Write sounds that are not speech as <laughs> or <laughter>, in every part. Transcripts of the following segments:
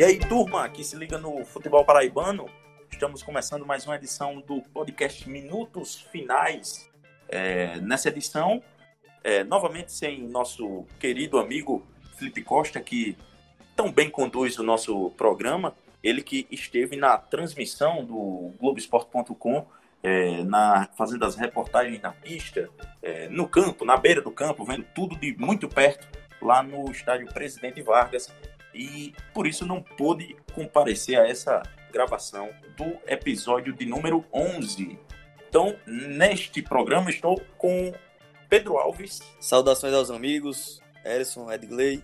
E aí, turma, que se liga no futebol paraibano, estamos começando mais uma edição do podcast Minutos Finais. É, nessa edição, é, novamente sem nosso querido amigo Felipe Costa, que tão bem conduz o nosso programa, ele que esteve na transmissão do Globoesporte.com, é, na, fazendo as reportagens na pista, é, no campo, na beira do campo, vendo tudo de muito perto, lá no estádio Presidente Vargas, e por isso não pôde comparecer a essa gravação do episódio de número 11. Então, neste programa, estou com Pedro Alves. Saudações aos amigos, Erison, Edgley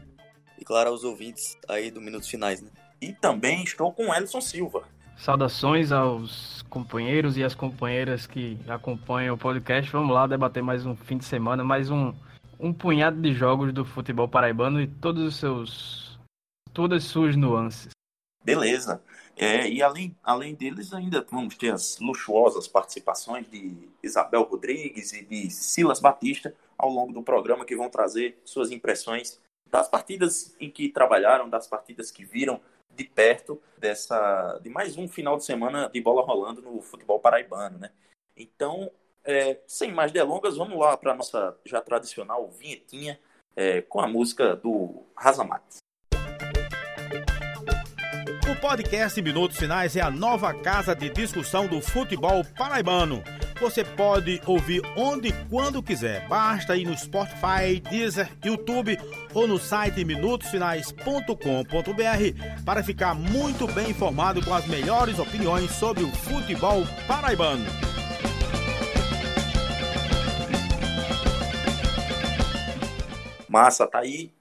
e, claro, aos ouvintes aí do Minutos Finais, né? E também estou com Elson Silva. Saudações aos companheiros e às companheiras que acompanham o podcast. Vamos lá debater mais um fim de semana, mais um, um punhado de jogos do futebol paraibano e todos os seus todas as suas nuances. Beleza. É, e além, além deles, ainda vamos ter as luxuosas participações de Isabel Rodrigues e de Silas Batista ao longo do programa, que vão trazer suas impressões das partidas em que trabalharam, das partidas que viram de perto dessa de mais um final de semana de bola rolando no futebol paraibano, né? Então, é, sem mais delongas, vamos lá para a nossa já tradicional vinhetinha é, com a música do Razamates. O podcast Minutos Finais é a nova casa de discussão do futebol paraibano. Você pode ouvir onde e quando quiser. Basta ir no Spotify, Deezer, YouTube ou no site minutosfinais.com.br para ficar muito bem informado com as melhores opiniões sobre o futebol paraibano. Massa, tá aí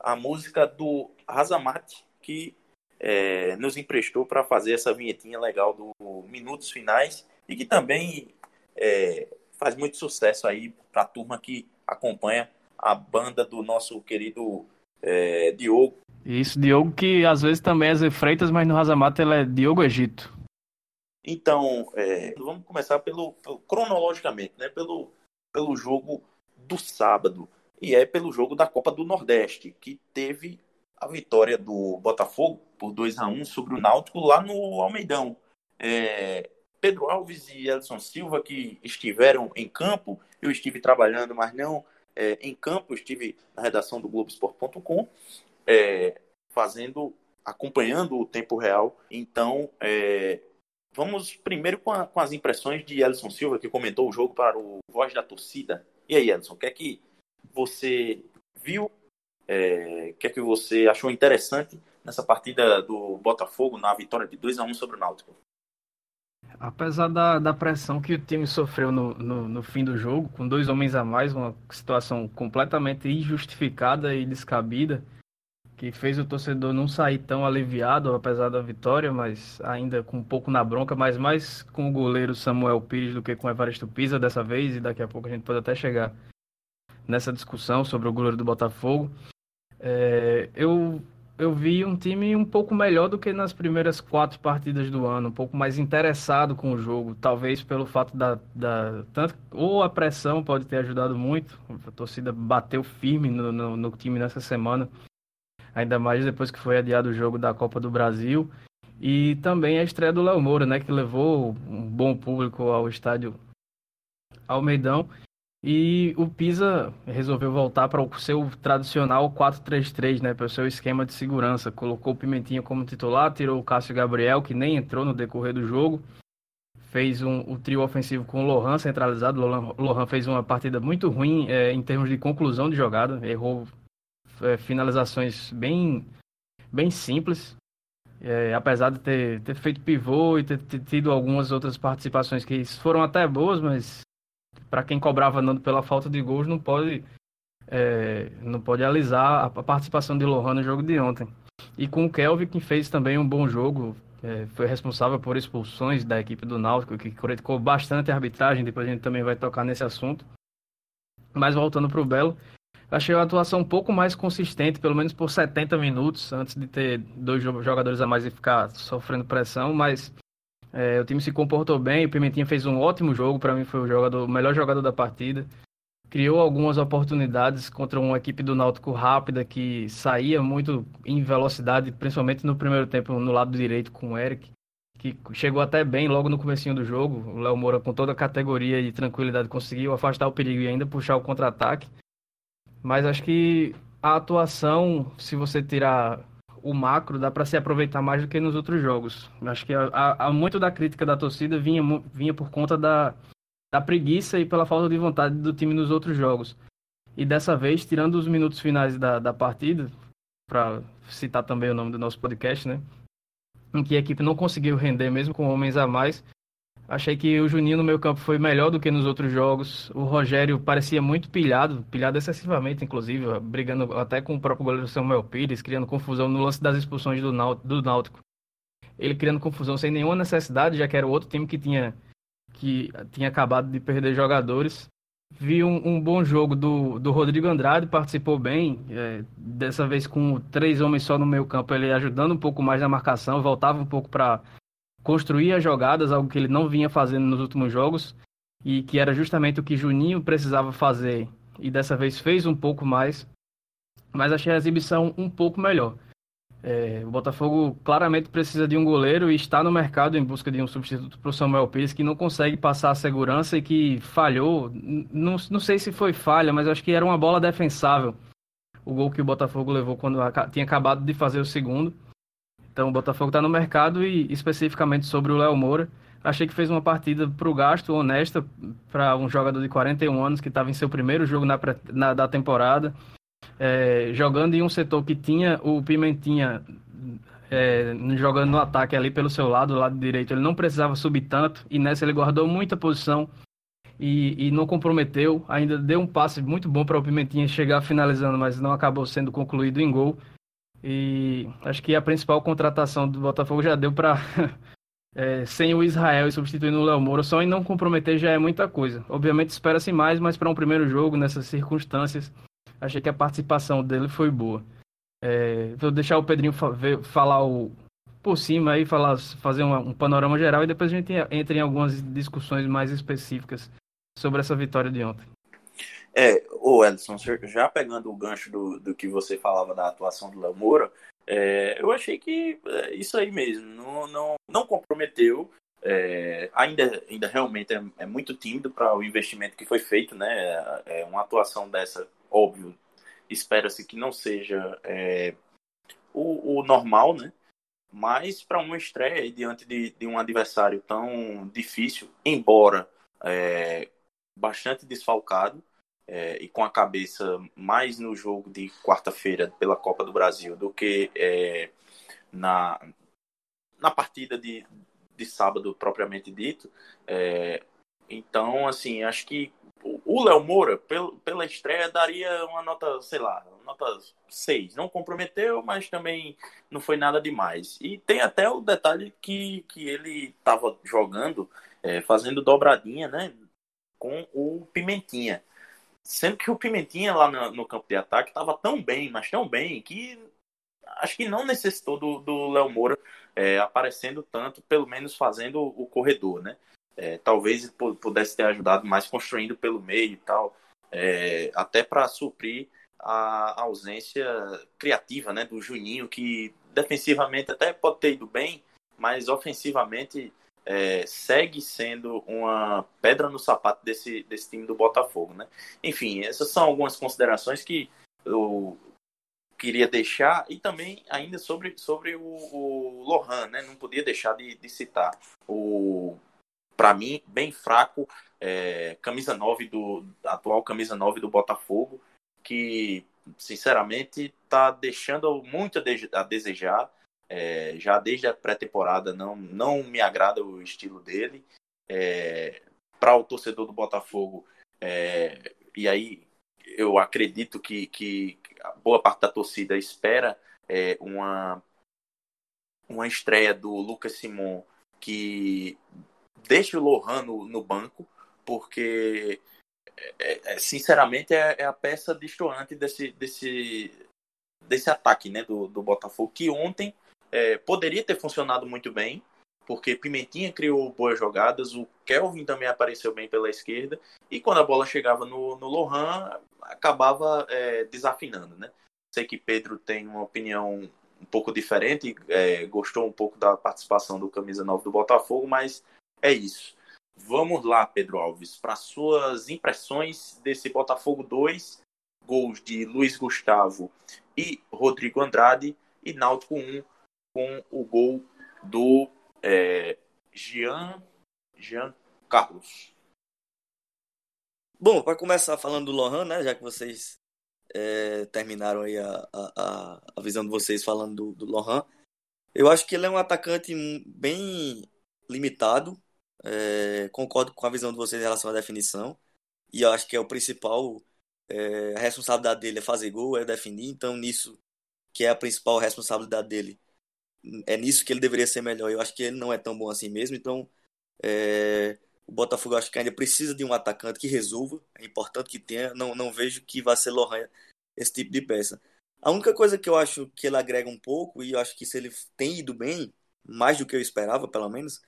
a música do Razamate que é, nos emprestou para fazer essa vinhetinha legal do Minutos Finais e que também é, faz muito sucesso aí para a turma que acompanha a banda do nosso querido é, Diogo. Isso, Diogo que às vezes também é Zé Freitas, mas no Razamata ele é Diogo Egito. Então, é, vamos começar pelo, pelo, cronologicamente, né? Pelo, pelo jogo do sábado. E é pelo jogo da Copa do Nordeste, que teve a vitória do Botafogo por 2 a 1 sobre o Náutico lá no Almeidão. É, Pedro Alves e Elson Silva que estiveram em campo, eu estive trabalhando, mas não é, em campo, estive na redação do Globoesporte.com, é, fazendo, acompanhando o tempo real. Então, é, vamos primeiro com, a, com, as impressões de Elson Silva, que comentou o jogo para o Voz da Torcida. E aí, Elson, o que é que você viu é, o que é que você achou interessante nessa partida do Botafogo na vitória de 2 a 1 sobre o Náutico? Apesar da, da pressão que o time sofreu no, no, no, fim do jogo, com dois homens a mais, uma situação completamente injustificada e descabida, que fez o torcedor não sair tão aliviado, apesar da vitória, mas ainda com um pouco na bronca, mas mais com o goleiro Samuel Pires do que com o Evaristo Pisa dessa vez, e daqui a pouco a gente pode até chegar nessa discussão sobre o goleiro do Botafogo. É, eu, eu vi um time um pouco melhor do que nas primeiras quatro partidas do ano, um pouco mais interessado com o jogo, talvez pelo fato da, da tanto ou a pressão pode ter ajudado muito, a torcida bateu firme no, no, no time nessa semana, ainda mais depois que foi adiado o jogo da Copa do Brasil, e também a estreia do Léo Moura, né, que levou um bom público ao estádio Almeidão e o Pisa resolveu voltar para o seu tradicional 4-3-3, né, para o seu esquema de segurança. Colocou o Pimentinha como titular, tirou o Cássio Gabriel, que nem entrou no decorrer do jogo. Fez um, o trio ofensivo com o Lohan centralizado. O Lohan fez uma partida muito ruim é, em termos de conclusão de jogada. Errou é, finalizações bem, bem simples. É, apesar de ter, ter feito pivô e ter, ter tido algumas outras participações que foram até boas, mas para quem cobrava Nando pela falta de gols, não pode, é, não pode alisar a participação de Lohan no jogo de ontem. E com o Kelvin, que fez também um bom jogo, é, foi responsável por expulsões da equipe do Náutico, que criticou bastante a arbitragem, depois a gente também vai tocar nesse assunto. Mas voltando para o Belo, achei a atuação um pouco mais consistente, pelo menos por 70 minutos, antes de ter dois jogadores a mais e ficar sofrendo pressão, mas é, o time se comportou bem, o Pimentinha fez um ótimo jogo, para mim foi o, jogador, o melhor jogador da partida. criou algumas oportunidades contra uma equipe do Náutico rápida que saía muito em velocidade, principalmente no primeiro tempo no lado direito com o Eric, que chegou até bem logo no comecinho do jogo. O Léo Moura com toda a categoria e tranquilidade conseguiu afastar o perigo e ainda puxar o contra-ataque. Mas acho que a atuação, se você tirar o macro, dá para se aproveitar mais do que nos outros jogos. Acho que a, a, muito da crítica da torcida vinha, vinha por conta da, da preguiça e pela falta de vontade do time nos outros jogos. E dessa vez, tirando os minutos finais da, da partida, para citar também o nome do nosso podcast, né? Em que a equipe não conseguiu render mesmo com homens a mais. Achei que o Juninho no meio campo foi melhor do que nos outros jogos. O Rogério parecia muito pilhado, pilhado excessivamente, inclusive, brigando até com o próprio goleiro Samuel Pires, criando confusão no lance das expulsões do Náutico. Ele criando confusão sem nenhuma necessidade, já que era o outro time que tinha que tinha acabado de perder jogadores. Vi um, um bom jogo do, do Rodrigo Andrade, participou bem, é, dessa vez com três homens só no meio campo, ele ajudando um pouco mais na marcação, voltava um pouco para construir as jogadas, algo que ele não vinha fazendo nos últimos jogos, e que era justamente o que Juninho precisava fazer, e dessa vez fez um pouco mais, mas achei a exibição um pouco melhor. É, o Botafogo claramente precisa de um goleiro e está no mercado em busca de um substituto para o Samuel Pires, que não consegue passar a segurança e que falhou. Não, não sei se foi falha, mas acho que era uma bola defensável. O gol que o Botafogo levou quando tinha acabado de fazer o segundo. Então o Botafogo está no mercado e especificamente sobre o Léo Moura. Achei que fez uma partida para o gasto, honesta, para um jogador de 41 anos que estava em seu primeiro jogo na, na da temporada é, jogando em um setor que tinha o Pimentinha é, jogando no ataque ali pelo seu lado, lado direito, ele não precisava subir tanto e nessa ele guardou muita posição e, e não comprometeu. Ainda deu um passe muito bom para o Pimentinha chegar finalizando, mas não acabou sendo concluído em gol. E acho que a principal contratação do Botafogo já deu para <laughs> É, sem o Israel e substituindo o Léo Moura, só em não comprometer já é muita coisa. Obviamente espera-se mais, mas para um primeiro jogo, nessas circunstâncias, achei que a participação dele foi boa. É, vou deixar o Pedrinho fa ver, falar o, por cima aí, falar, fazer uma, um panorama geral e depois a gente entra em algumas discussões mais específicas sobre essa vitória de ontem. É, o Edson, já pegando o gancho do, do que você falava da atuação do Léo Moura, é, eu achei que é isso aí mesmo, não, não, não comprometeu, é, ainda, ainda realmente é, é muito tímido para o investimento que foi feito, né? É uma atuação dessa óbvio, espera-se que não seja é, o, o, normal, né? Mas para uma estreia diante de, de, um adversário tão difícil, embora é, bastante desfalcado é, e com a cabeça mais no jogo de quarta-feira pela Copa do Brasil do que é, na, na partida de, de sábado propriamente dito. É, então, assim, acho que o Léo Moura, pela estreia, daria uma nota, sei lá, nota 6. Não comprometeu, mas também não foi nada demais. E tem até o detalhe que, que ele estava jogando, é, fazendo dobradinha, né? Com o Pimentinha. Sendo que o Pimentinha lá no, no campo de ataque estava tão bem, mas tão bem, que acho que não necessitou do Léo Moura é, aparecendo tanto, pelo menos fazendo o corredor, né? É, talvez pudesse ter ajudado mais construindo pelo meio e tal, é, até para suprir a ausência criativa né, do Juninho, que defensivamente até pode ter ido bem, mas ofensivamente é, segue sendo uma pedra no sapato desse, desse time do Botafogo. Né? Enfim, essas são algumas considerações que eu queria deixar, e também ainda sobre, sobre o, o Lohan, né? não podia deixar de, de citar o para mim, bem fraco. É, camisa 9 do atual camisa 9 do Botafogo, que sinceramente está deixando muito a desejar. É, já desde a pré-temporada não, não me agrada o estilo dele. É, para o torcedor do Botafogo, é, e aí eu acredito que, que boa parte da torcida espera é, uma, uma estreia do Lucas Simon que deixe o Lohan no, no banco, porque é, é, sinceramente é, a peça destoante desse, desse, desse ataque né, do, do Botafogo, que ontem é, poderia ter funcionado muito bem, porque Pimentinha criou boas jogadas, o Kelvin também apareceu bem pela esquerda, e quando a bola chegava no, no Lohan, acabava é, desafinando, né? Sei que Pedro tem uma opinião um pouco diferente, é, gostou um pouco da participação do camisa 9 do Botafogo, mas é isso. Vamos lá, Pedro Alves, para suas impressões desse Botafogo 2, gols de Luiz Gustavo e Rodrigo Andrade, e Náutico 1 com o gol do é, Jean, Jean Carlos. Bom, para começar falando do Lohan, né, já que vocês é, terminaram aí a, a, a, visão de vocês falando do, do Lohan, eu acho que ele é um atacante bem limitado, é, concordo com a visão de vocês em relação à definição, e eu acho que é o principal, é, a responsabilidade dele é fazer gol, é definir, então nisso, que é a principal responsabilidade dele, é nisso que ele deveria ser melhor. Eu acho que ele não é tão bom assim mesmo, então é, o Botafogo acho que ainda precisa de um atacante que resolva. É importante que tenha. Não, não vejo que vai ser Lohan esse tipo de peça. A única coisa que eu acho que ele agrega um pouco, e eu acho que se ele tem ido bem, mais do que eu esperava, pelo menos,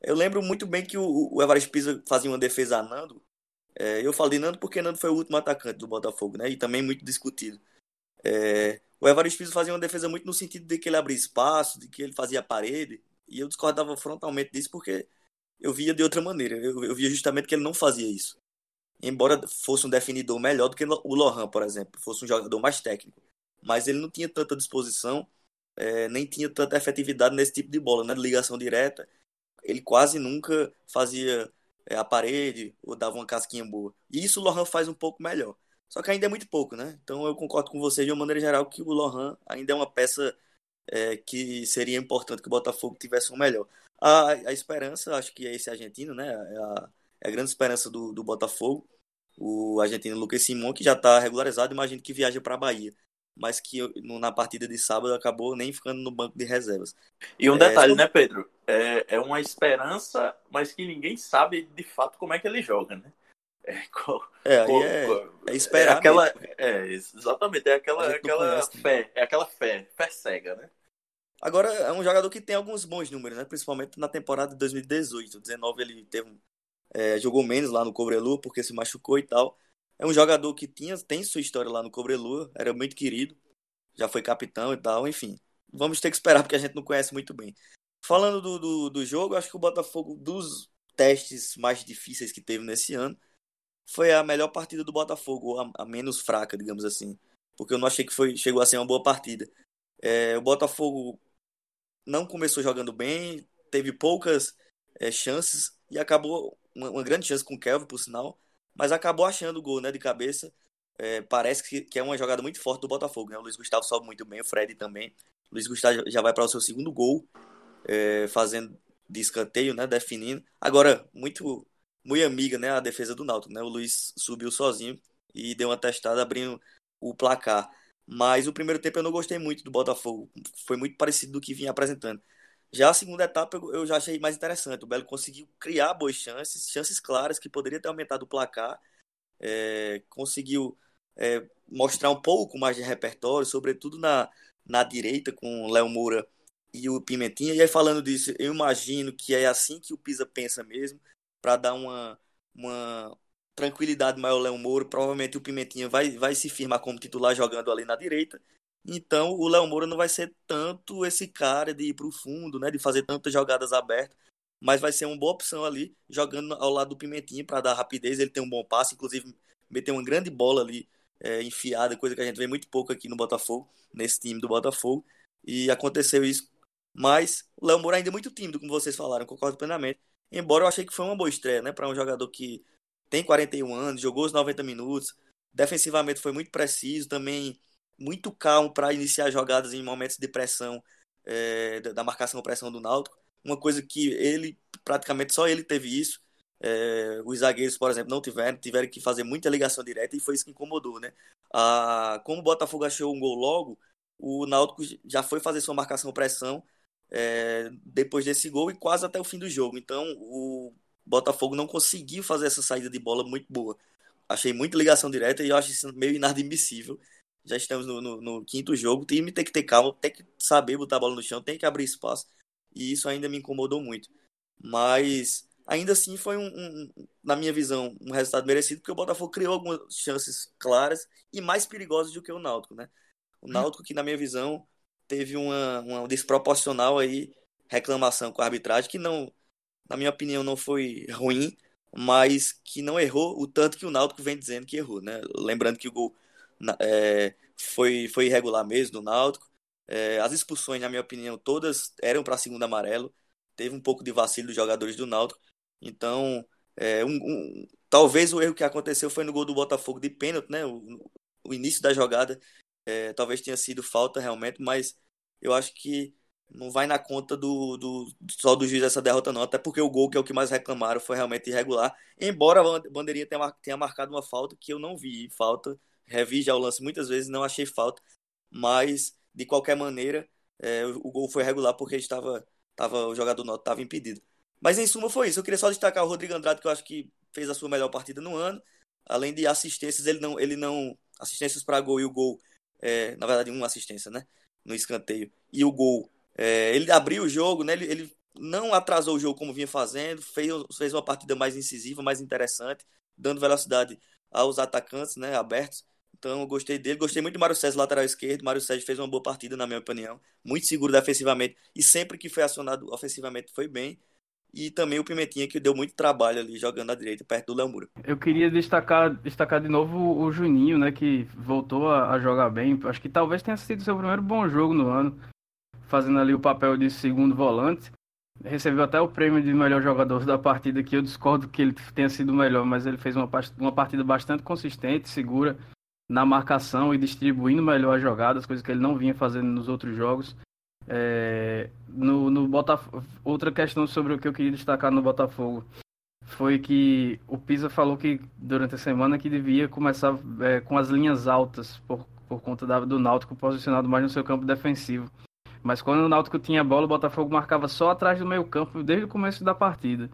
eu lembro muito bem que o, o Evaristo Pisa fazia uma defesa a Nando. É, eu falei Nando porque Nando foi o último atacante do Botafogo, né? E também muito discutido. É, o Evaristo Pisa fazia uma defesa muito no sentido de que ele abria espaço, de que ele fazia parede. E eu discordava frontalmente disso porque eu via de outra maneira. Eu, eu via justamente que ele não fazia isso. Embora fosse um definidor melhor do que o Lohan, por exemplo, fosse um jogador mais técnico. Mas ele não tinha tanta disposição, é, nem tinha tanta efetividade nesse tipo de bola, né? Ligação direta. Ele quase nunca fazia é, a parede ou dava uma casquinha boa. E isso o Lohan faz um pouco melhor. Só que ainda é muito pouco, né? Então eu concordo com você de uma maneira geral que o Lohan ainda é uma peça é, que seria importante que o Botafogo tivesse um melhor. A, a esperança, acho que é esse argentino, né? É a, é a grande esperança do, do Botafogo. O argentino Lucas Simon, que já está regularizado, imagino que viaja para a Bahia. Mas que na partida de sábado acabou nem ficando no banco de reservas. E um detalhe, é, né, Pedro? É, é uma esperança, mas que ninguém sabe de fato como é que ele joga, né? É, <laughs> qual, é, qual, é, qual, é esperar. É aquela, é, exatamente, é aquela, aquela fé, é aquela fé, fé cega, né? Agora, é um jogador que tem alguns bons números, né? Principalmente na temporada de 2018. 19 ele teve, é, jogou menos lá no Cobrelu porque se machucou e tal. É um jogador que tinha, tem sua história lá no Cobrelu, era muito querido, já foi capitão e tal, enfim. Vamos ter que esperar porque a gente não conhece muito bem. Falando do, do, do jogo, acho que o Botafogo, dos testes mais difíceis que teve nesse ano, foi a melhor partida do Botafogo, a, a menos fraca, digamos assim. Porque eu não achei que foi, chegou a ser uma boa partida. É, o Botafogo não começou jogando bem, teve poucas é, chances e acabou uma, uma, grande chance com o Kelvin, por sinal, mas acabou achando o gol né, de cabeça. É, parece que, que, é uma jogada muito forte do Botafogo. Né? O Luiz Gustavo sobe muito bem, o Fred também. O Luiz Gustavo já vai para o seu segundo gol, é, fazendo de escanteio, né, definindo. Agora, muito, muito amiga né, a defesa do Náutico. Né? O Luiz subiu sozinho e deu uma testada abrindo o placar. Mas o primeiro tempo eu não gostei muito do Botafogo. Foi muito parecido do que vinha apresentando. Já a segunda etapa eu já achei mais interessante. O Belo conseguiu criar boas chances, chances claras que poderia ter aumentado o placar. É, conseguiu é, mostrar um pouco mais de repertório, sobretudo na, na direita com o Léo Moura e o Pimentinha. E aí falando disso, eu imagino que é assim que o Pisa pensa mesmo, para dar uma, uma tranquilidade maior Léo Moura. Provavelmente o Pimentinha vai, vai se firmar como titular jogando ali na direita. Então o Léo Moura não vai ser tanto esse cara de ir para o fundo, né, de fazer tantas jogadas abertas, mas vai ser uma boa opção ali, jogando ao lado do Pimentinha para dar rapidez. Ele tem um bom passe, inclusive meteu uma grande bola ali é, enfiada, coisa que a gente vê muito pouco aqui no Botafogo, nesse time do Botafogo. E aconteceu isso. Mas o Léo Moura ainda é muito tímido, como vocês falaram, concordo plenamente. Embora eu achei que foi uma boa estreia, né, para um jogador que tem 41 anos, jogou os 90 minutos, defensivamente foi muito preciso, também muito calmo para iniciar jogadas em momentos de pressão, é, da marcação pressão do Náutico. Uma coisa que ele, praticamente só ele teve isso. É, os zagueiros, por exemplo, não tiveram, tiveram que fazer muita ligação direta e foi isso que incomodou, né? Ah, como o Botafogo achou um gol logo, o Náutico já foi fazer sua marcação pressão é, depois desse gol e quase até o fim do jogo. Então o Botafogo não conseguiu fazer essa saída de bola muito boa. Achei muita ligação direta e eu acho isso meio inadmissível. Já estamos no, no, no, quinto jogo. O time tem que ter calma, tem que saber botar a bola no chão, tem que abrir espaço. e isso ainda me incomodou muito. Mas ainda assim foi um, um, na minha visão, um resultado merecido, porque o Botafogo criou algumas chances claras e mais perigosas do que o Náutico, né? O hum. Náutico que na minha visão teve uma, uma desproporcional aí reclamação com a arbitragem que não, na minha opinião, não foi ruim, mas que não errou o tanto que o Náutico vem dizendo que errou, né? Lembrando que o gol é, foi, foi irregular mesmo do Náutico. É, as expulsões, na minha opinião, todas eram para segundo amarelo. Teve um pouco de vacilo dos jogadores do Náutico. Então, é, um, um, talvez o erro que aconteceu foi no gol do Botafogo de pênalti, né? O, o início da jogada é, talvez tenha sido falta realmente, mas eu acho que não vai na conta do, do só do juiz essa derrota não, até porque o gol que é o que mais reclamaram foi realmente irregular, embora a bandeirinha tenha, tenha marcado uma falta que eu não vi falta, revi já o lance muitas vezes, não achei falta, mas de qualquer maneira é, o, o, gol foi regular porque estava, o jogador não estava impedido. Mas em suma foi isso. Eu queria só destacar o Rodrigo Andrade que eu acho que fez a sua melhor partida no ano, além de assistências ele não ele não assistências para gol e o gol é, na verdade uma assistência, né, no escanteio e o gol é, ele abriu o jogo, né? Ele, ele, não atrasou o jogo como vinha fazendo, fez, fez uma partida mais incisiva, mais interessante, dando velocidade aos atacantes, né? Abertos. Então eu gostei dele, gostei muito de Mário César, lateral esquerdo. Mário César fez uma boa partida, na minha opinião, muito seguro defensivamente e sempre que foi acionado ofensivamente foi bem. E também o Pimentinha, que deu muito trabalho ali jogando à direita, perto do Léo. Eu queria destacar, destacar de novo o Juninho, né, que voltou a, a jogar bem. Acho que talvez tenha sido seu primeiro bom jogo no ano fazendo ali o papel de segundo volante. Recebeu até o prêmio de melhor jogador da partida, que eu discordo que ele tenha sido melhor, mas ele fez uma, uma partida bastante consistente, segura na marcação e distribuindo melhor as jogadas, coisa que ele não vinha fazendo nos outros jogos. É, no, no Botafogo, outra questão sobre o que eu queria destacar no Botafogo foi que o Pisa falou que durante a semana que devia começar é, com as linhas altas por, por conta da, do Náutico posicionado mais no seu campo defensivo. Mas quando o Náutico tinha bola, o Botafogo marcava só atrás do meio campo desde o começo da partida.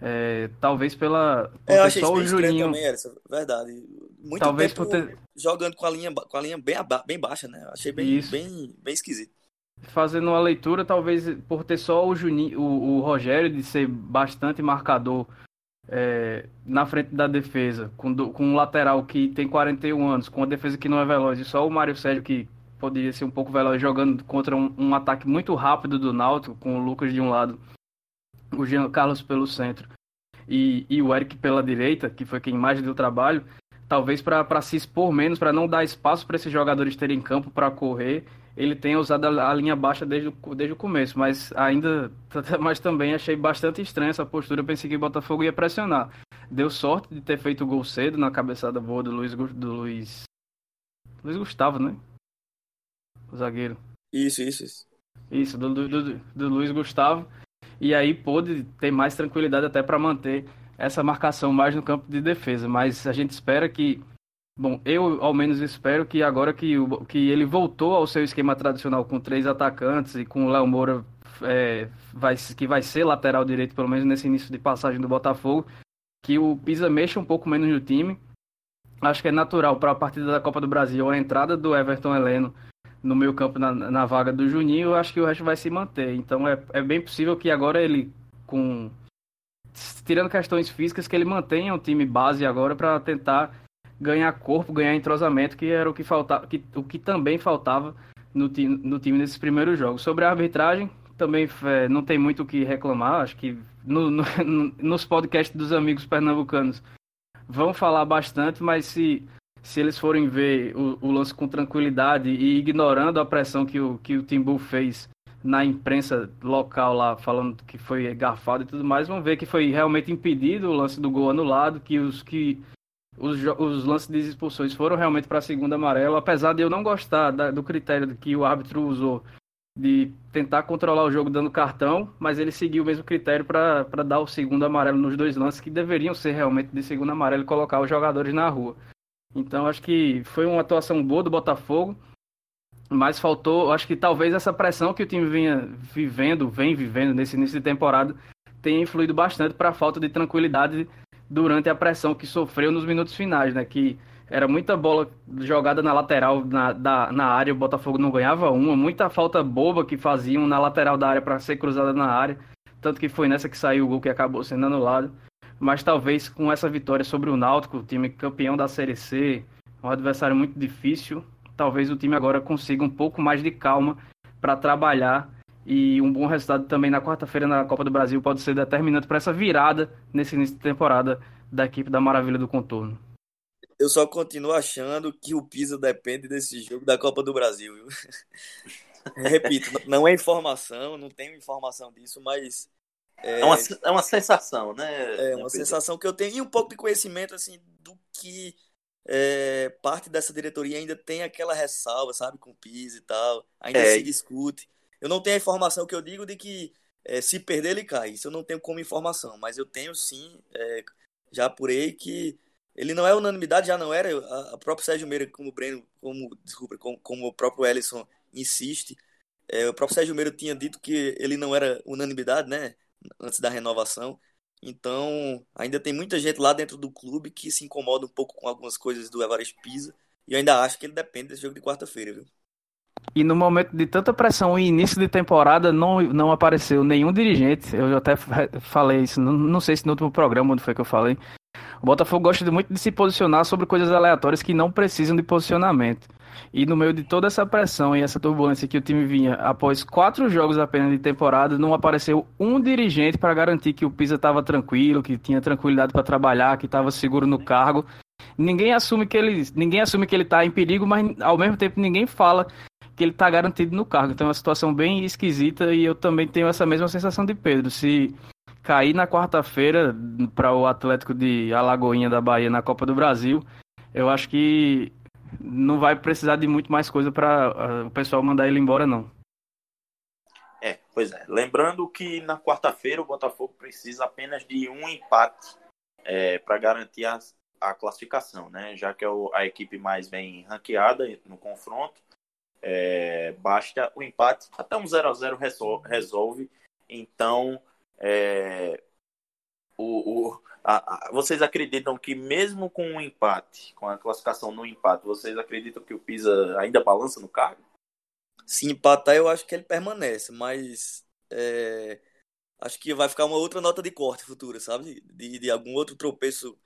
É, talvez pela. É, eu achei só o Juninho. também, Essa, verdade. Muito talvez tempo ter... jogando com a linha, com a linha bem, bem baixa, né? Achei bem, bem, bem esquisito. Fazendo uma leitura, talvez por ter só o, o, o Rogério de ser bastante marcador é, na frente da defesa, com, com um lateral que tem 41 anos, com uma defesa que não é veloz, e só o Mário Sérgio que poderia ser um pouco veloz jogando contra um, um, ataque muito rápido do Náutico, com o Lucas de um lado, o Jean Carlos pelo centro e, e o Eric pela direita, que foi quem mais deu trabalho, talvez para se expor menos, para não dar espaço para esses jogadores terem campo para correr, ele tenha usado a, a, linha baixa desde o, desde o começo, mas ainda, <laughs> mas também achei bastante estranha essa postura, eu pensei que o Botafogo ia pressionar. Deu sorte de ter feito o gol cedo na cabeçada boa do Luiz, do Luiz, Luiz Gustavo, né? o zagueiro. Isso, isso, isso. Isso, do, do, do, do Luiz Gustavo. E aí pôde ter mais tranquilidade até para manter essa marcação mais no campo de defesa. Mas a gente espera que. Bom, eu ao menos espero que agora que, o, que ele voltou ao seu esquema tradicional com três atacantes e com o Léo Moura é, vai, que vai ser lateral direito, pelo menos nesse início de passagem do Botafogo, que o Pisa mexa um pouco menos no time. Acho que é natural para a partida da Copa do Brasil a entrada do Everton Heleno no meio campo na, na vaga do Juninho, eu acho que o resto vai se manter. Então é, é bem possível que agora ele, com tirando questões físicas, que ele mantenha o time base agora para tentar ganhar corpo, ganhar entrosamento, que era o que faltava, que, o que também faltava no, time, no time nesses primeiros jogos. Sobre a arbitragem, também é, não tem muito o que reclamar. Acho que no, no, <laughs> nos podcasts dos amigos pernambucanos vão falar bastante, mas se se eles forem ver o, o, lance com tranquilidade e ignorando a pressão que o, que o Timbu fez na imprensa local lá, falando que foi garfado e tudo mais, vão ver que foi realmente impedido o lance do gol anulado, que os que os, os lances de expulsões foram realmente para a segunda amarela, apesar de eu não gostar da, do critério que o árbitro usou de tentar controlar o jogo dando cartão, mas ele seguiu o mesmo critério para dar o segundo amarelo nos dois lances que deveriam ser realmente de segundo amarelo e colocar os jogadores na rua. Então acho que foi uma atuação boa do Botafogo, mas faltou, acho que talvez essa pressão que o time vinha vivendo, vem vivendo nesse início de temporada, tenha influído bastante para a falta de tranquilidade durante a pressão que sofreu nos minutos finais, né? Que era muita bola jogada na lateral na, da, na área, o Botafogo não ganhava uma, muita falta boba que faziam na lateral da área para ser cruzada na área, tanto que foi nessa que saiu o gol que acabou sendo anulado. Mas talvez com essa vitória sobre o Náutico, o time campeão da Série C, um adversário muito difícil, talvez o time agora consiga um pouco mais de calma para trabalhar e um bom resultado também na quarta-feira na Copa do Brasil pode ser determinante para essa virada nesse início de temporada da equipe da Maravilha do Contorno. Eu só continuo achando que o Pisa depende desse jogo da Copa do Brasil. Viu? <laughs> Repito, não é informação, não tenho informação disso, mas. É, é, uma, é uma sensação, né? É uma sensação que eu tenho e um pouco de conhecimento assim do que é, parte dessa diretoria ainda tem aquela ressalva, sabe, com o Pisa e tal, ainda é. se discute. Eu não tenho a informação que eu digo de que é, se perder ele cai. Isso eu não tenho como informação, mas eu tenho sim, é, já apurei que ele não é unanimidade, já não era. A, a próprio Sérgio Meira, como o Breno, como, desculpa, como, como o próprio Ellison insiste, é, o próprio Sérgio Meira tinha dito que ele não era unanimidade, né? Antes da renovação. Então, ainda tem muita gente lá dentro do clube que se incomoda um pouco com algumas coisas do Evaristo Pisa. E eu ainda acho que ele depende desse jogo de quarta-feira, viu? E no momento de tanta pressão e início de temporada, não, não apareceu nenhum dirigente. Eu até falei isso, não, não sei se no último programa onde foi que eu falei. O Botafogo gosta muito de se posicionar sobre coisas aleatórias que não precisam de posicionamento. E no meio de toda essa pressão e essa turbulência que o time vinha após quatro jogos apenas de temporada, não apareceu um dirigente para garantir que o Pisa estava tranquilo, que tinha tranquilidade para trabalhar, que estava seguro no cargo. Ninguém assume que ele, ninguém assume que ele está em perigo, mas ao mesmo tempo ninguém fala que ele está garantido no cargo. Então é uma situação bem esquisita e eu também tenho essa mesma sensação de Pedro. Se cair na quarta-feira para o Atlético de Alagoinha da Bahia na Copa do Brasil, eu acho que não vai precisar de muito mais coisa para uh, o pessoal mandar ele embora, não. É, pois é. Lembrando que na quarta-feira o Botafogo precisa apenas de um empate é, para garantir a, a, classificação, né? Já que é o, a equipe mais bem ranqueada no confronto, é, basta o empate. Até um 0 a 0 resolve. Então, é, o, o a, a, vocês acreditam que mesmo com um empate, com a classificação no empate, vocês acreditam que o Pisa ainda balança no cargo? Se empatar, eu acho que ele permanece, mas é, acho que vai ficar uma outra nota de corte futura, sabe? De, de algum outro tropeço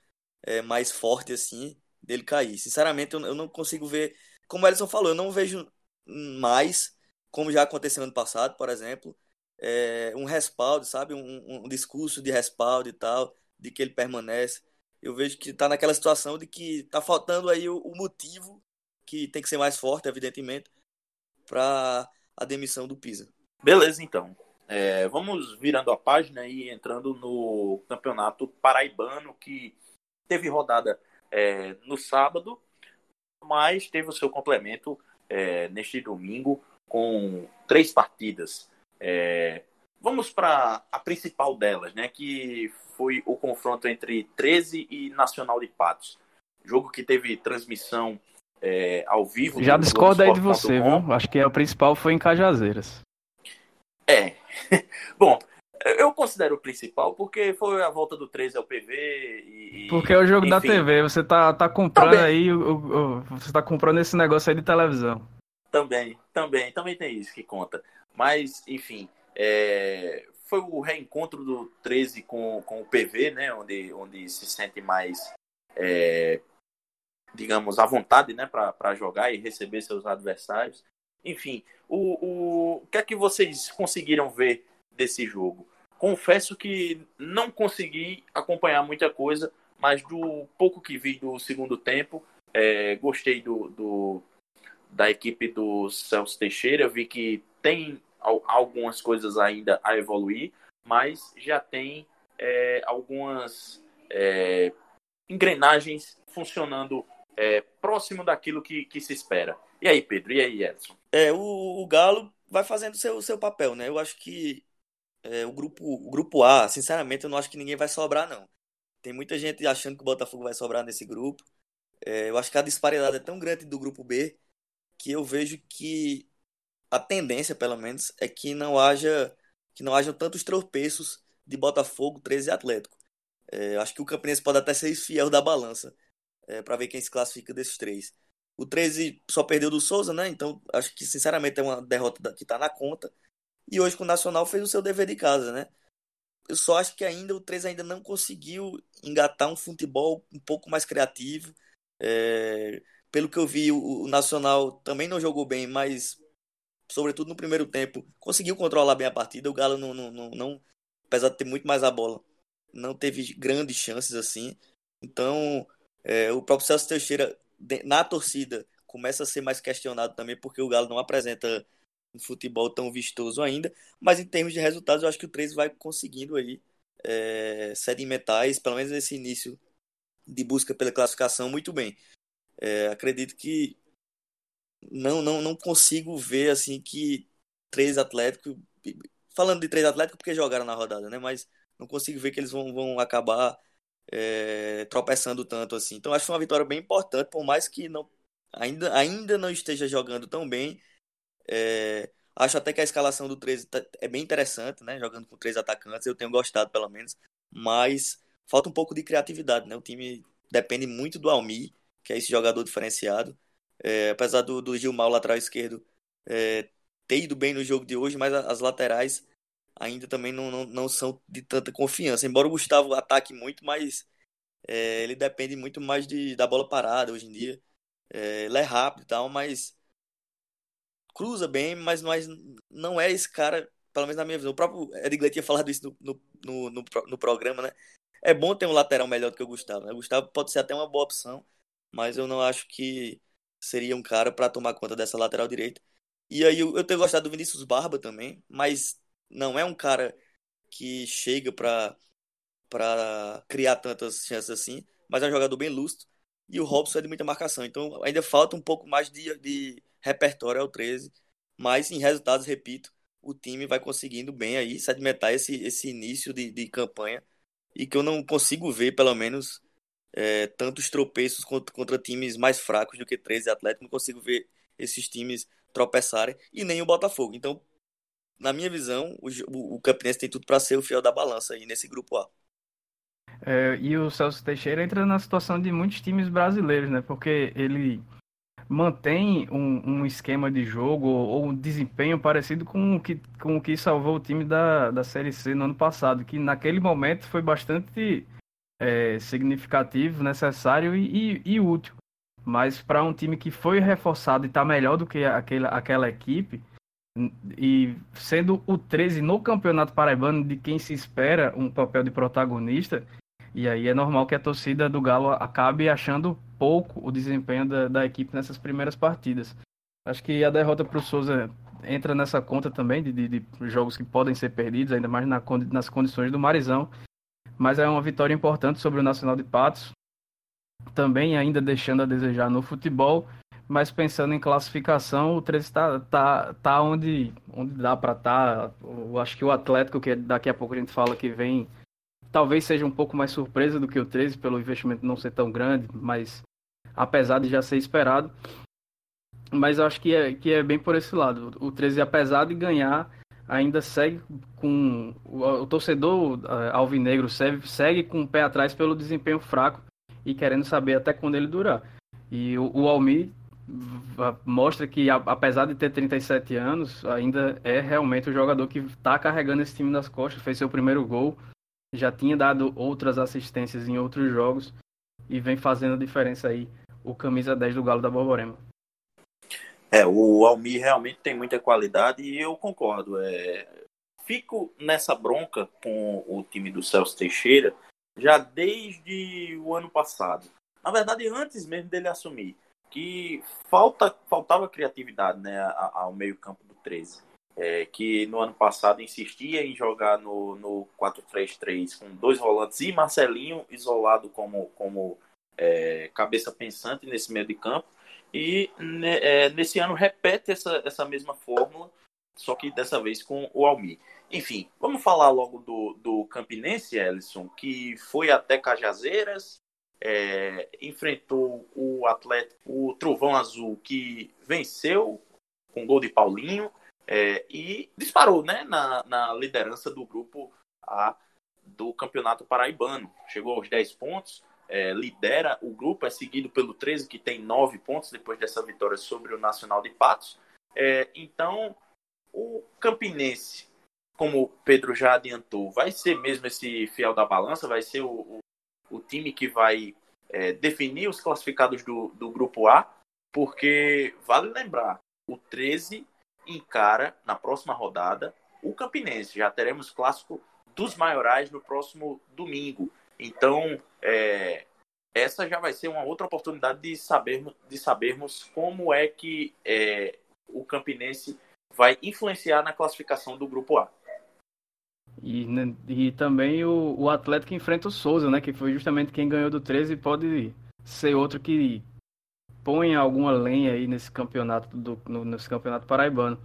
é, mais forte assim, dele cair. Sinceramente, eu, eu não consigo ver. Como o Ellison falou, eu não vejo mais, como já aconteceu ano passado, por exemplo, é, um respaldo, sabe? Um, um, discurso de respaldo e tal, de que ele permanece. Eu vejo que está naquela situação de que está faltando aí o, o, motivo, que tem que ser mais forte, evidentemente, para a demissão do Pisa. Beleza, então. É, vamos virando a página e entrando no campeonato paraibano, que teve rodada é, no sábado, mas teve o seu complemento é, neste domingo com três partidas. É, vamos para a principal delas, né, que foi o confronto entre 13 e Nacional de Patos. Jogo que teve transmissão é, ao vivo. Já discorda aí de você, viu? Acho que a principal foi em Cajazeiras. É. <laughs> Bom, eu considero o principal porque foi a volta do 13 ao PV e. Porque é o jogo enfim. da TV, você tá, tá comprando também. aí, o, o, você tá comprando esse negócio aí de televisão. Também, também, também tem isso que conta. Mas, enfim, é, foi o reencontro do 13 com, com o PV, né? Onde, onde se sente mais, é, digamos, à vontade né? para jogar e receber seus adversários. Enfim, o, o, o que é que vocês conseguiram ver desse jogo? Confesso que não consegui acompanhar muita coisa, mas do pouco que vi do segundo tempo, é, gostei do, do, da equipe do Celso Teixeira, vi que tem algumas coisas ainda a evoluir, mas já tem é, algumas é, engrenagens funcionando é, próximo daquilo que, que, se espera. E aí, Pedro? E aí, Edson? É, o, o Galo vai fazendo o seu, seu papel, né? Eu acho que é, o, grupo, o grupo A, sinceramente, eu não acho que ninguém vai sobrar, não. Tem muita gente achando que o Botafogo vai sobrar nesse grupo. É, eu acho que a disparidade é tão grande do grupo B que eu vejo que a tendência, pelo menos, é que não haja que não hajam tantos tropeços de Botafogo, 13 e Atlético. É, acho que o Campinense pode até ser fiel da balança é, para ver quem se classifica desses três. O 13 só perdeu do Souza, né? Então acho que sinceramente é uma derrota que está na conta. E hoje com o Nacional fez o seu dever de casa, né? Eu só acho que ainda o 13 ainda não conseguiu engatar um futebol um pouco mais criativo. É, pelo que eu vi, o, o Nacional também não jogou bem, mas sobretudo no primeiro tempo, conseguiu controlar bem a partida. O Galo não, não, não, não apesar de ter muito mais a bola, não teve grandes chances assim. Então, é, o próprio Celso Teixeira, na torcida, começa a ser mais questionado também, porque o Galo não apresenta futebol tão vistoso ainda. Mas em termos de resultados, eu acho que o 13 vai conseguindo aí é, sedimentar, pelo menos nesse início de busca pela classificação, muito bem. É, acredito que não, não, não consigo ver assim que três Atléticos. Falando de três Atléticos porque jogaram na rodada, né? Mas não consigo ver que eles vão, vão acabar é, tropeçando tanto assim. Então acho uma vitória bem importante, por mais que não ainda, ainda não esteja jogando tão bem. É, acho até que a escalação do 13 tá, é bem interessante, né? Jogando com três atacantes, eu tenho gostado pelo menos, mas falta um pouco de criatividade, né? O time depende muito do Almi, que é esse jogador diferenciado. É, apesar do, do Gilmar, lateral esquerdo, é, ter ido bem no jogo de hoje, mas as laterais ainda também não, não, não são de tanta confiança. Embora o Gustavo ataque muito, mas é, ele depende muito mais de, da bola parada hoje em dia. É, ele é rápido e tal, mas cruza bem, mas, mas não é esse cara, pelo menos na minha visão. O próprio Edgley tinha falado isso no, no, no, no, programa, né? É bom ter um lateral melhor do que o Gustavo. Né? O Gustavo pode ser até uma boa opção, mas eu não acho que seria um cara para tomar conta dessa lateral direita. E aí eu, eu tenho gostado do Vinícius Barba também, mas não é um cara que chega para para criar tantas chances assim, mas é um jogador bem lustro e o Robson é de muita marcação. Então ainda falta um pouco mais de, de repertório ao 13, mas em resultados, repito, o time vai conseguindo bem aí sedimentar esse, esse início de, de campanha e que eu não consigo ver, pelo menos, é, tantos tropeços contra, contra, times mais fracos do que 13 Atlético. Não consigo ver esses times tropeçarem e nem o Botafogo. Então, na minha visão, o, o, o Campinense tem tudo para ser o fiel da balança aí nesse grupo A. É, e o Celso Teixeira entra na situação de muitos times brasileiros, né? Porque ele mantém um, um esquema de jogo ou um desempenho parecido com o que, com o que salvou o time da, da Série C no ano passado, que naquele momento foi bastante é, significativo, necessário e, e, e útil. Mas para um time que foi reforçado e está melhor do que aquela, aquela equipe, e sendo o 13 no Campeonato Paraibano de quem se espera um papel de protagonista, e aí é normal que a torcida do Galo acabe achando pouco o desempenho da, da equipe nessas primeiras partidas. Acho que a derrota para o Souza entra nessa conta também de, de, de, jogos que podem ser perdidos, ainda mais na, nas condições do Marizão mas é uma vitória importante sobre o Nacional de Patos. Também ainda deixando a desejar no futebol, mas pensando em classificação, o 13 está tá, tá onde, onde dá para estar. Tá. Acho que o Atlético, que daqui a pouco a gente fala que vem, talvez seja um pouco mais surpresa do que o 13, pelo investimento não ser tão grande, mas apesar de já ser esperado. Mas eu acho que é, que é bem por esse lado. O 13, apesar de ganhar, ainda segue com. O, o torcedor uh, alvinegro segue, segue com o pé atrás pelo desempenho fraco e querendo saber até quando ele durar. E o, o Almi mostra que, apesar de ter 37 anos, ainda é realmente o jogador que está carregando esse time nas costas. Fez seu primeiro gol, já tinha dado outras assistências em outros jogos e vem fazendo a diferença aí o camisa 10 do Galo da Borborema. É, o Almir realmente tem muita qualidade e eu concordo. É, fico nessa bronca com o time do Celso Teixeira já desde o ano passado. Na verdade, antes mesmo dele assumir, que falta, faltava criatividade né, ao meio-campo do 13. É, que no ano passado insistia em jogar no, no 4-3-3 com dois volantes e Marcelinho isolado como, como é, cabeça pensante nesse meio de campo e né, é, nesse ano repete essa, essa mesma fórmula, só que dessa vez com o Almi. Enfim, vamos falar logo do, do Campinense, Ellison, que foi até Cajazeiras, é, enfrentou o Atlético, o Trovão Azul, que venceu com gol de Paulinho é, e disparou né, na, na liderança do grupo A do Campeonato Paraibano. Chegou aos 10 pontos, é, lidera o grupo, é seguido pelo 13, que tem nove pontos depois dessa vitória sobre o Nacional de Patos. É, então, o Campinense, como o Pedro já adiantou, vai ser mesmo esse fiel da balança, vai ser o, o, o time que vai é, definir os classificados do, do grupo A, porque vale lembrar, o 13 encara na próxima rodada o Campinense. Já teremos clássico dos maiorais no próximo domingo. Então, é, essa já vai ser uma outra oportunidade de sabermos, de sabermos como é que é, o Campinense vai influenciar na classificação do grupo A. E, né, e também o, o Atlético enfrenta o Souza, né? Que foi justamente quem ganhou do 13 e pode ser outro que põe alguma lenha aí nesse campeonato do, no, nesse campeonato paraibano.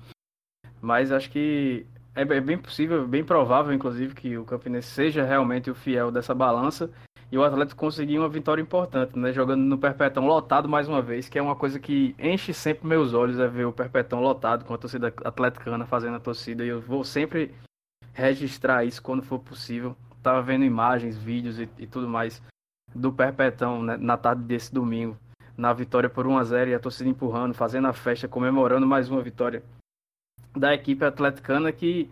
Mas acho que é, é bem possível, bem provável, inclusive, que o Campinense seja realmente o fiel dessa balança e o Atlético conseguir uma vitória importante, né? Jogando no Perpetão lotado mais uma vez, que é uma coisa que enche sempre meus olhos é ver o Perpetão lotado com a torcida atleticana fazendo a torcida. E eu vou sempre registrar isso quando for possível. Tava vendo imagens, vídeos e, e tudo mais do Perpetão né, na tarde desse domingo, na vitória por 1 a 0 e a torcida empurrando, fazendo a festa, comemorando mais uma vitória da equipe atleticana que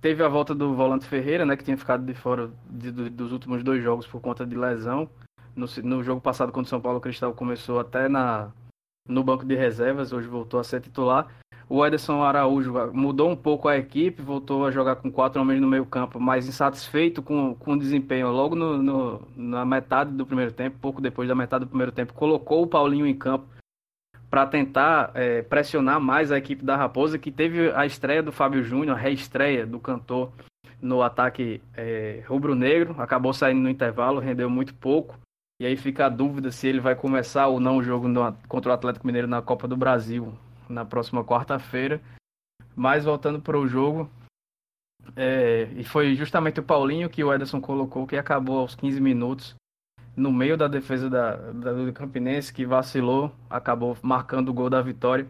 teve a volta do volante Ferreira, né, que tinha ficado de fora de, de, dos últimos dois jogos por conta de lesão. No, no jogo passado contra o São Paulo, Cristal começou até na, no banco de reservas, hoje voltou a ser titular. O Ederson Araújo mudou um pouco a equipe, voltou a jogar com quatro homens no meio campo, mas insatisfeito com, com o desempenho logo no, no, na metade do primeiro tempo, pouco depois da metade do primeiro tempo, colocou o Paulinho em campo para tentar é, pressionar mais a equipe da Raposa, que teve a estreia do Fábio Júnior, a reestreia do cantor no ataque é, rubro-negro, acabou saindo no intervalo, rendeu muito pouco. E aí fica a dúvida se ele vai começar ou não o jogo no, contra o Atlético Mineiro na Copa do Brasil na próxima quarta-feira. Mas voltando para o jogo, é, e foi justamente o Paulinho que o Ederson colocou, que acabou aos 15 minutos no meio da defesa da, da, do Campinense, que vacilou, acabou marcando o gol da vitória.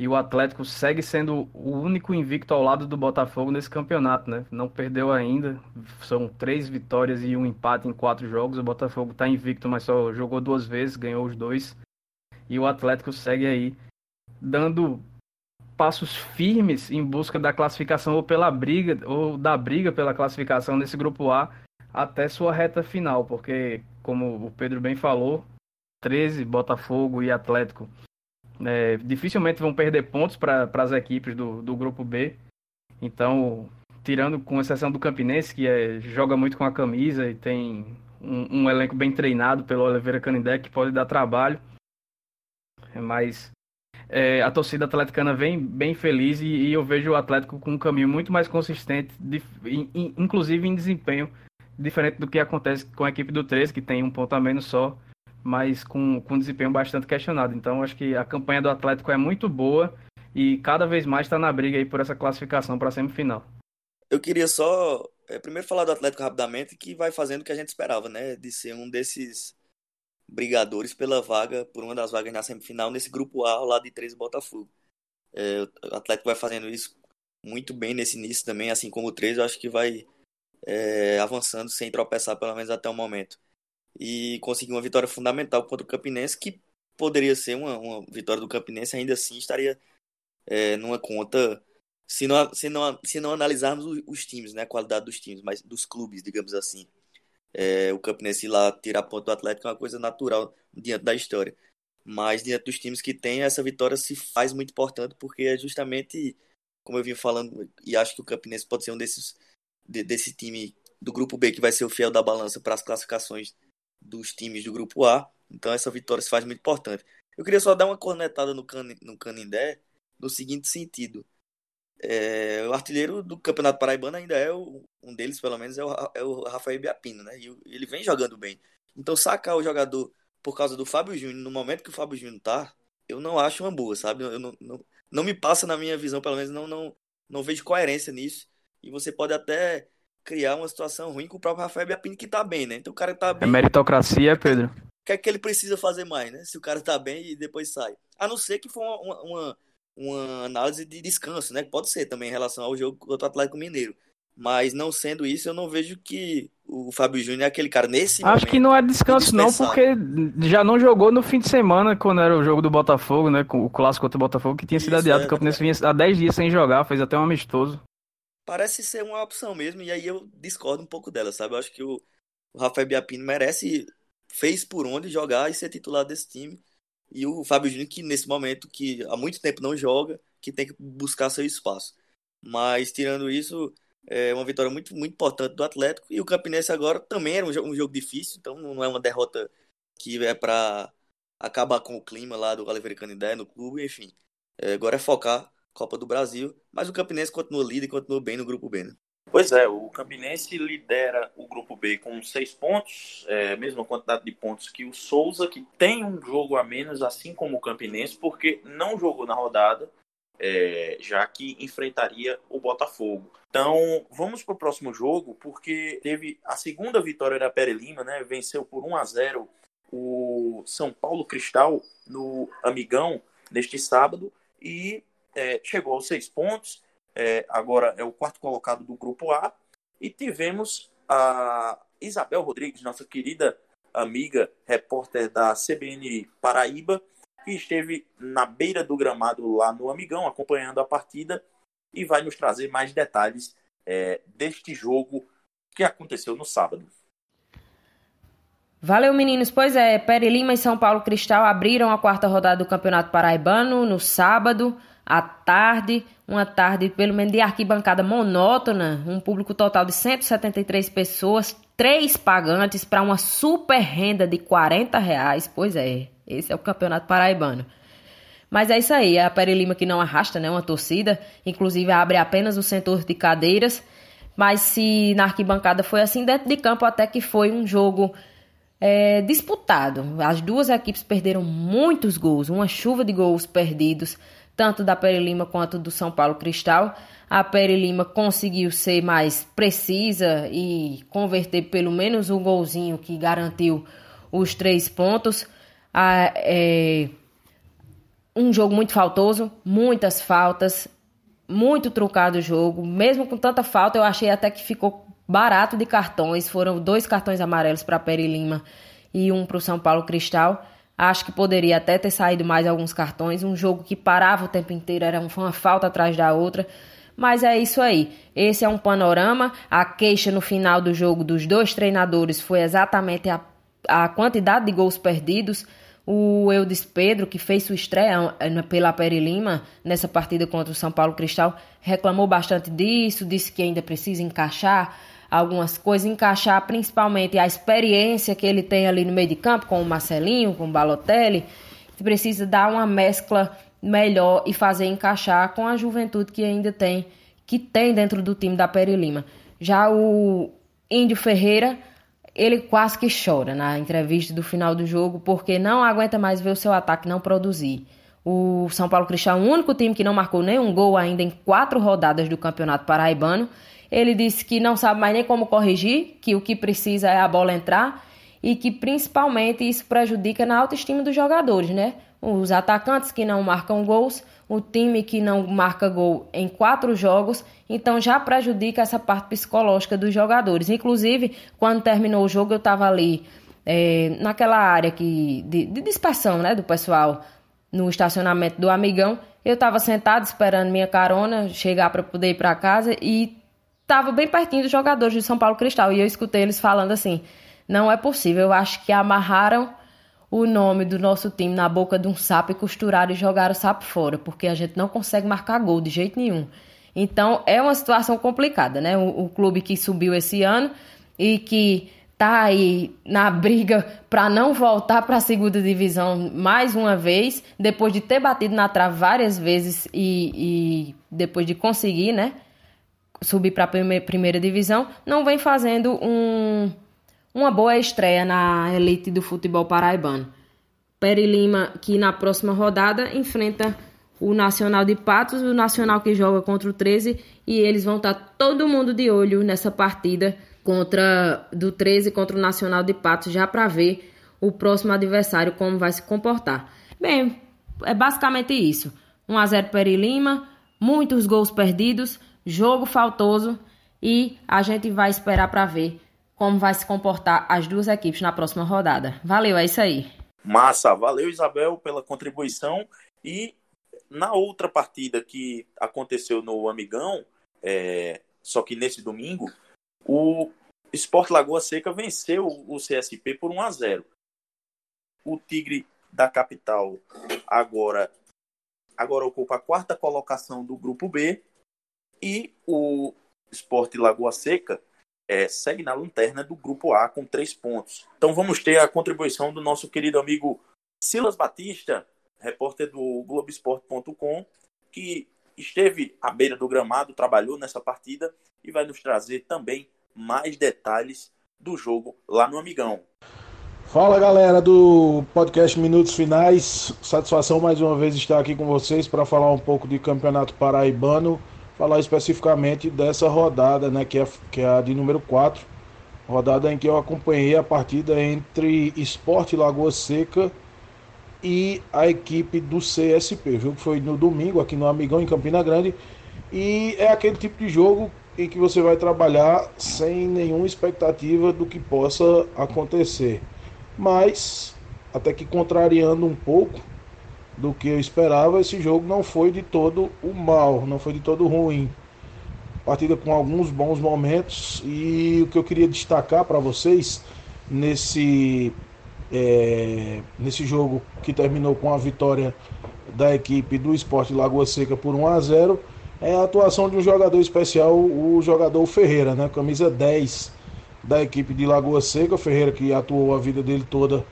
E o Atlético segue sendo o único invicto ao lado do Botafogo nesse campeonato, né? Não perdeu ainda. São três vitórias e um empate em quatro jogos. O Botafogo está invicto, mas só jogou duas vezes, ganhou os dois. E o Atlético segue aí dando passos firmes em busca da classificação ou pela briga ou da briga pela classificação nesse grupo A até sua reta final, porque como o Pedro bem falou, 13, Botafogo e Atlético é, dificilmente vão perder pontos para as equipes do, do grupo B. Então, tirando com exceção do Campinense, que é, joga muito com a camisa e tem um, um elenco bem treinado pelo Oliveira Canindé, que pode dar trabalho. Mas é, a torcida atleticana vem bem feliz e, e, eu vejo o Atlético com um caminho muito mais consistente, de, in, inclusive em desempenho, diferente do que acontece com a equipe do 13, que tem um ponto a menos só, mas com, com um desempenho bastante questionado. Então, acho que a campanha do Atlético é muito boa e cada vez mais está na briga aí por essa classificação para a semifinal. Eu queria só, é, primeiro, falar do Atlético rapidamente, que vai fazendo o que a gente esperava, né? De ser um desses brigadores pela vaga, por uma das vagas na semifinal, nesse grupo A, lado de 13 Botafogo. É, o Atlético vai fazendo isso muito bem nesse início também, assim como o 13, eu acho que vai é, avançando sem tropeçar, pelo menos até o momento. E conseguiu uma vitória fundamental contra o Campinense, que poderia ser uma, uma vitória do Campinense, ainda assim estaria é, numa conta, se não, se não, se não analisarmos os, os, times, né, a qualidade dos times, mas dos clubes, digamos assim. É, o Campinense lá tirar ponto do Atlético é uma coisa natural diante da história. Mas diante dos times que tem, essa vitória se faz muito importante, porque é justamente, como eu vim falando, e acho que o Campinense pode ser um desses de, desse time do grupo B que vai ser o fiel da balança para as classificações dos times do grupo A. Então essa vitória se faz muito importante. Eu queria só dar uma cornetada no, can, no Canindé no seguinte sentido. É, o artilheiro do Campeonato Paraibano ainda é o, um deles, pelo menos, é o, é o Rafael Biapino, né? E ele vem jogando bem. Então sacar o jogador por causa do Fábio Júnior no momento que o Fábio Júnior tá, eu não acho uma boa, sabe? Eu não, não, não me passa na minha visão, pelo menos não, não, não vejo coerência nisso e você pode até criar uma situação ruim com o próprio Rafael Biapini que tá bem, né? Então o cara tá bem. É meritocracia, Pedro. O que é que ele precisa fazer mais, né? Se o cara tá bem e depois sai. A não ser que for uma, uma, uma análise de descanso, né? Pode ser também em relação ao jogo contra o Atlético Mineiro. Mas não sendo isso, eu não vejo que o Fábio Júnior é aquele cara nesse Acho que não é descanso não, porque já não jogou no fim de semana, quando era o jogo do Botafogo, né? O clássico contra o Botafogo, que tinha sido Isso, adiado. É, o Campinense vinha há 10 dias sem jogar, fez até um amistoso. Parece ser uma opção mesmo, e aí eu discordo um pouco dela, sabe? Eu acho que o, o Rafael Biapino merece, fez por onde jogar e ser titular desse time. E o Fábio Júnior, que nesse momento, que há muito tempo não joga, que tem que buscar seu espaço. Mas, tirando isso, é uma vitória muito, muito importante do Atlético. E o Campinense agora também era um jogo, um jogo difícil, então não é uma derrota que é para acabar com o clima lá do Oliveira Canindé no clube, enfim. É, agora é focar Copa do Brasil, mas o Campinense continua líder e continua bem no grupo B. Né? Pois é, o Campinense lidera o grupo B com seis pontos, é, mesma quantidade de pontos que o Souza, que tem um jogo a menos, assim como o Campinense, porque não jogou na rodada, é, já que enfrentaria o Botafogo. Então, vamos para o próximo jogo, porque teve a segunda vitória da Pere Lima, né? Venceu por 1 a 0 o São Paulo Cristal no Amigão neste sábado e é, chegou aos seis pontos. É, agora é o quarto colocado do grupo A. E tivemos a Isabel Rodrigues, nossa querida amiga, repórter da CBN Paraíba, que esteve na beira do gramado lá no Amigão, acompanhando a partida, e vai nos trazer mais detalhes é, deste jogo que aconteceu no sábado. Valeu, meninos. Pois é, Pere Lima e São Paulo Cristal abriram a quarta rodada do Campeonato Paraibano no sábado, à tarde. Uma tarde, pelo menos, de arquibancada monótona. Um público total de 173 pessoas, três pagantes para uma super renda de 40 reais. Pois é, esse é o Campeonato Paraibano. Mas é isso aí, a Pere Lima que não arrasta, né? Uma torcida, inclusive abre apenas o setor de cadeiras. Mas se na arquibancada foi assim, dentro de campo até que foi um jogo é, disputado. As duas equipes perderam muitos gols, uma chuva de gols perdidos, tanto da Pere Lima quanto do São Paulo Cristal. A Pere Lima conseguiu ser mais precisa e converter pelo menos um golzinho que garantiu os três pontos. É, um jogo muito faltoso, muitas faltas, muito truncado o jogo. Mesmo com tanta falta, eu achei até que ficou barato de cartões. Foram dois cartões amarelos para Peri Lima e um para o São Paulo Cristal. Acho que poderia até ter saído mais alguns cartões. Um jogo que parava o tempo inteiro, era uma falta atrás da outra. Mas é isso aí. Esse é um panorama. A queixa no final do jogo dos dois treinadores foi exatamente a, a quantidade de gols perdidos. O Eudes Pedro, que fez sua estreia eh, pela Peri Lima nessa partida contra o São Paulo Cristal, reclamou bastante disso, disse que ainda precisa encaixar algumas coisas, encaixar principalmente a experiência que ele tem ali no meio de campo, com o Marcelinho, com o Balotelli, precisa dar uma mescla melhor e fazer encaixar com a juventude que ainda tem, que tem dentro do time da Peri Lima. Já o Índio Ferreira, ele quase que chora na entrevista do final do jogo, porque não aguenta mais ver o seu ataque não produzir. O São Paulo Cristão é o único time que não marcou nenhum gol ainda em quatro rodadas do Campeonato Paraibano ele disse que não sabe mais nem como corrigir, que o que precisa é a bola entrar e que principalmente isso prejudica na autoestima dos jogadores, né? Os atacantes que não marcam gols, o time que não marca gol em quatro jogos, então já prejudica essa parte psicológica dos jogadores. Inclusive, quando terminou o jogo, eu estava ali é, naquela área que, de, de dispersão né, do pessoal no estacionamento do Amigão. Eu estava sentado esperando minha carona chegar para poder ir para casa e estava bem pertinho dos jogadores de São Paulo Cristal. E eu escutei eles falando assim: não é possível, eu acho que amarraram o nome do nosso time na boca de um sapo e costuraram e jogaram o sapo fora, porque a gente não consegue marcar gol de jeito nenhum. Então é uma situação complicada, né? O, o clube que subiu esse ano e que tá aí na briga para não voltar para a segunda divisão mais uma vez, depois de ter batido na trave várias vezes e, e depois de conseguir, né? Subir para a primeira divisão, não vem fazendo um, uma boa estreia na elite do futebol paraibano. Peri Lima, que na próxima rodada enfrenta o Nacional de Patos, o Nacional que joga contra o 13, e eles vão estar tá todo mundo de olho nessa partida contra do 13 contra o Nacional de Patos, já para ver o próximo adversário como vai se comportar. Bem, é basicamente isso. 1 a 0 Peri Lima, muitos gols perdidos, jogo faltoso e a gente vai esperar para ver como vai se comportar as duas equipes na próxima rodada. Valeu, é isso aí. Massa, valeu Isabel pela contribuição e na outra partida que aconteceu no Amigão, é, só que nesse domingo, o Sport Lagoa Seca venceu o CSP por 1 a 0. O Tigre da capital agora agora ocupa a quarta colocação do grupo B e o Sport Lagoa Seca é, segue na lanterna do grupo A com três pontos. Então vamos ter a contribuição do nosso querido amigo Silas Batista, repórter do Globoesporte.com, que esteve à beira do gramado, trabalhou nessa partida e vai nos trazer também mais detalhes do jogo lá no Amigão. Fala galera do podcast Minutos Finais, satisfação mais uma vez estar aqui com vocês para falar um pouco de Campeonato Paraibano, falar especificamente dessa rodada, né, que é, que é a de número 4, rodada em que eu acompanhei a partida entre Esporte Lagoa Seca e a equipe do CSP. O jogo foi no domingo aqui no Amigão em Campina Grande. E é aquele tipo de jogo em que você vai trabalhar sem nenhuma expectativa do que possa acontecer. Mas até que contrariando um pouco do que eu esperava, esse jogo não foi de todo o mal, não foi de todo ruim. Partida com alguns bons momentos e o que eu queria destacar para vocês nesse é, nesse jogo que terminou com a vitória da equipe do Esporte Lagoa Seca por 1 a 0 é a atuação de um jogador especial, o jogador Ferreira, né, camisa 10 da equipe de Lagoa Seca, Ferreira que atuou a vida dele toda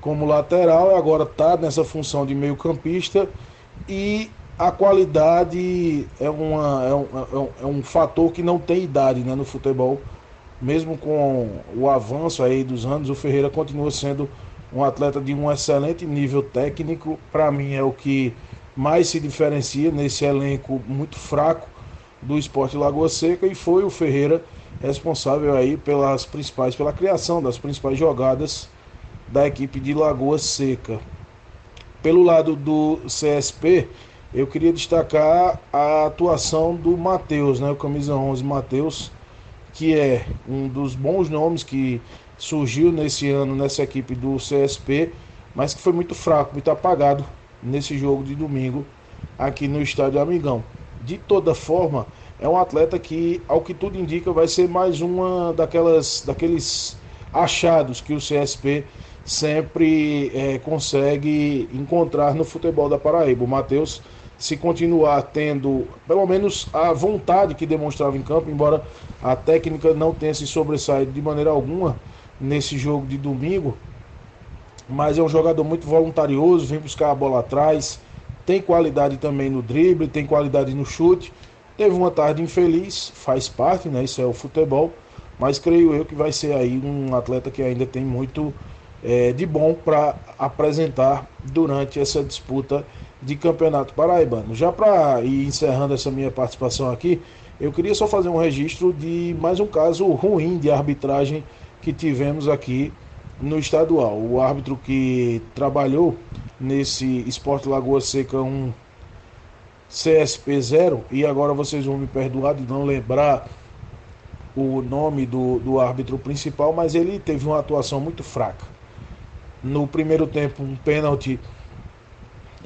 como lateral, agora está nessa função de meio campista e a qualidade é, uma, é, um, é, um, é um fator que não tem idade né, no futebol. Mesmo com o avanço aí dos anos, o Ferreira continua sendo um atleta de um excelente nível técnico. Para mim é o que mais se diferencia nesse elenco muito fraco do Esporte Lagoa Seca e foi o Ferreira responsável aí pelas principais, pela criação das principais jogadas da equipe de Lagoa Seca. Pelo lado do CSP, eu queria destacar a atuação do Matheus, né, o camisa 11 Matheus, que é um dos bons nomes que surgiu nesse ano nessa equipe do CSP, mas que foi muito fraco, muito apagado nesse jogo de domingo aqui no estádio Amigão. De toda forma, é um atleta que, ao que tudo indica, vai ser mais uma daquelas daqueles achados que o CSP sempre é, consegue encontrar no futebol da Paraíba. O Matheus, se continuar tendo pelo menos a vontade que demonstrava em campo, embora a técnica não tenha se sobressaído de maneira alguma nesse jogo de domingo, mas é um jogador muito voluntarioso, vem buscar a bola atrás, tem qualidade também no drible, tem qualidade no chute Teve uma tarde infeliz, faz parte, né? Isso é o futebol, mas creio eu que vai ser aí um atleta que ainda tem muito é, de bom para apresentar durante essa disputa de campeonato paraibano. Já para ir encerrando essa minha participação aqui, eu queria só fazer um registro de mais um caso ruim de arbitragem que tivemos aqui no estadual. O árbitro que trabalhou nesse Esporte Lagoa Seca 1 CSP0, e agora vocês vão me perdoar de não lembrar o nome do, do árbitro principal, mas ele teve uma atuação muito fraca. No primeiro tempo, um pênalti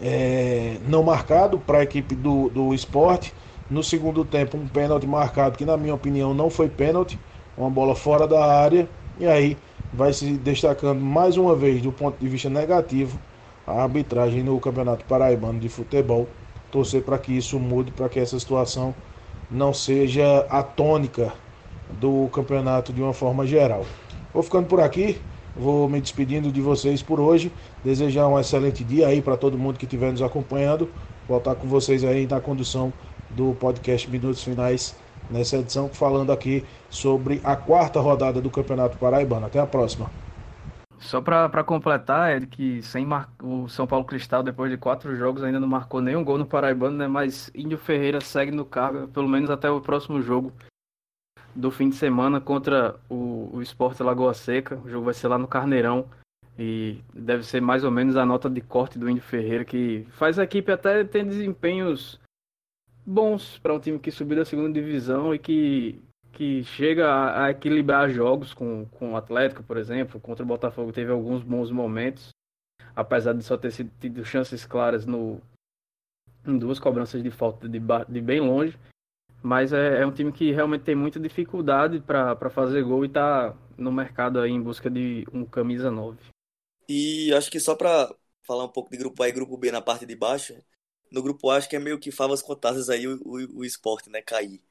é, não marcado para a equipe do, do esporte. No segundo tempo, um pênalti marcado que, na minha opinião, não foi pênalti, uma bola fora da área. E aí vai se destacando mais uma vez, do ponto de vista negativo, a arbitragem no Campeonato Paraibano de Futebol torcer para que isso mude, para que essa situação não seja a tônica do campeonato de uma forma geral. Vou ficando por aqui, vou me despedindo de vocês por hoje, desejar um excelente dia aí para todo mundo que estiver nos acompanhando, voltar com vocês aí na condução do podcast Minutos Finais nessa edição, falando aqui sobre a quarta rodada do Campeonato Paraibano. Até a próxima. Só para completar, é que sem mar... o São Paulo Cristal, depois de quatro jogos, ainda não marcou nenhum gol no Paraibano, né? Mas Índio Ferreira segue no cargo, pelo menos até o próximo jogo do fim de semana contra o, o Esporte Lagoa Seca. O jogo vai ser lá no Carneirão. E deve ser mais ou menos a nota de corte do Índio Ferreira, que faz a equipe até ter desempenhos bons para um time que subiu da segunda divisão e que que chega a, a, equilibrar jogos com, com o Atlético, por exemplo. Contra o Botafogo teve alguns bons momentos, apesar de só ter sido, tido chances claras no, em duas cobranças de falta de, de bem longe. Mas é, é, um time que realmente tem muita dificuldade para fazer gol e está no mercado aí em busca de um camisa 9. E acho que só para falar um pouco de grupo A e grupo B na parte de baixo, no grupo A acho que é meio que favas contadas aí o, o, o esporte, né, cair.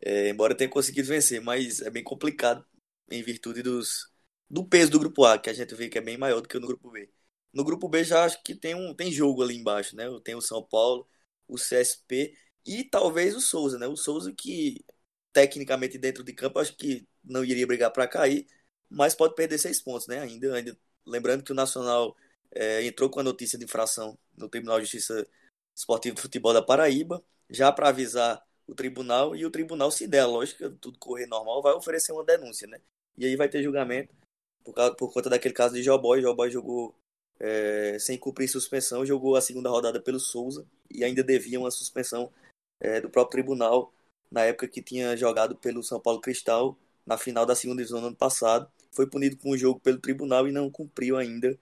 É, embora tenha conseguido vencer, mas é bem complicado em virtude dos, do peso do grupo A, que a gente vê que é bem maior do que no grupo B. No grupo B já acho que tem um tem jogo ali embaixo, né? Tem o São Paulo, o CSP e talvez o Souza, né? O Souza que tecnicamente dentro de campo acho que não iria brigar para cair, mas pode perder seis pontos, né? Ainda, ainda lembrando que o Nacional é, entrou com a notícia de infração no Tribunal de Justiça Esportiva do Futebol da Paraíba, já para avisar o tribunal e o tribunal, se der lógica, tudo correr normal, vai oferecer uma denúncia, né? E aí vai ter julgamento por, causa, por conta daquele caso de Joboy. Joboy jogou é, sem cumprir suspensão, jogou a segunda rodada pelo Souza e ainda devia uma suspensão é, do próprio tribunal na época que tinha jogado pelo São Paulo Cristal na final da segunda divisão no ano passado. Foi punido com o jogo pelo tribunal e não cumpriu ainda.